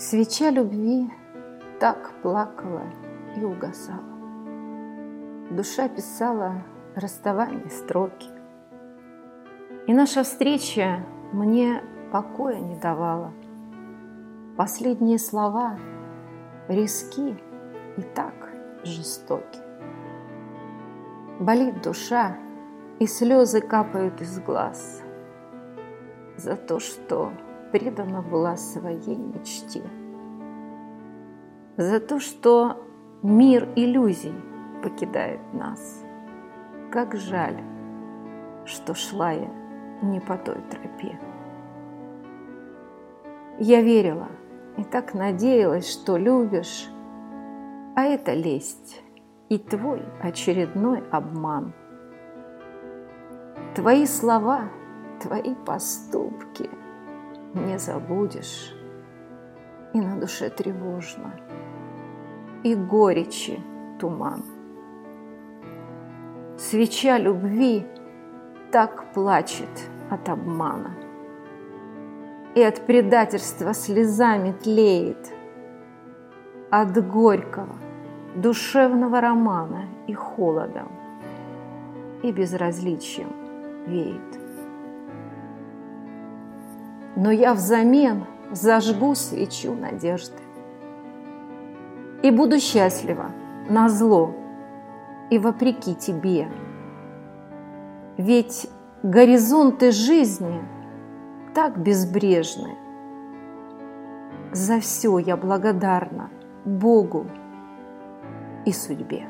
Свеча любви так плакала и угасала. Душа писала расставание строки. И наша встреча мне покоя не давала. Последние слова риски и так жестоки. Болит душа, и слезы капают из глаз За то, что предана была своей мечте. За то, что мир иллюзий покидает нас. Как жаль, что шла я не по той тропе. Я верила и так надеялась, что любишь, а это лесть и твой очередной обман. Твои слова, твои поступки – не забудешь. И на душе тревожно, и горечи туман. Свеча любви так плачет от обмана. И от предательства слезами тлеет, От горького, душевного романа и холодом, И безразличием веет но я взамен зажгу свечу надежды. И буду счастлива на зло и вопреки тебе. Ведь горизонты жизни так безбрежны. За все я благодарна Богу и судьбе.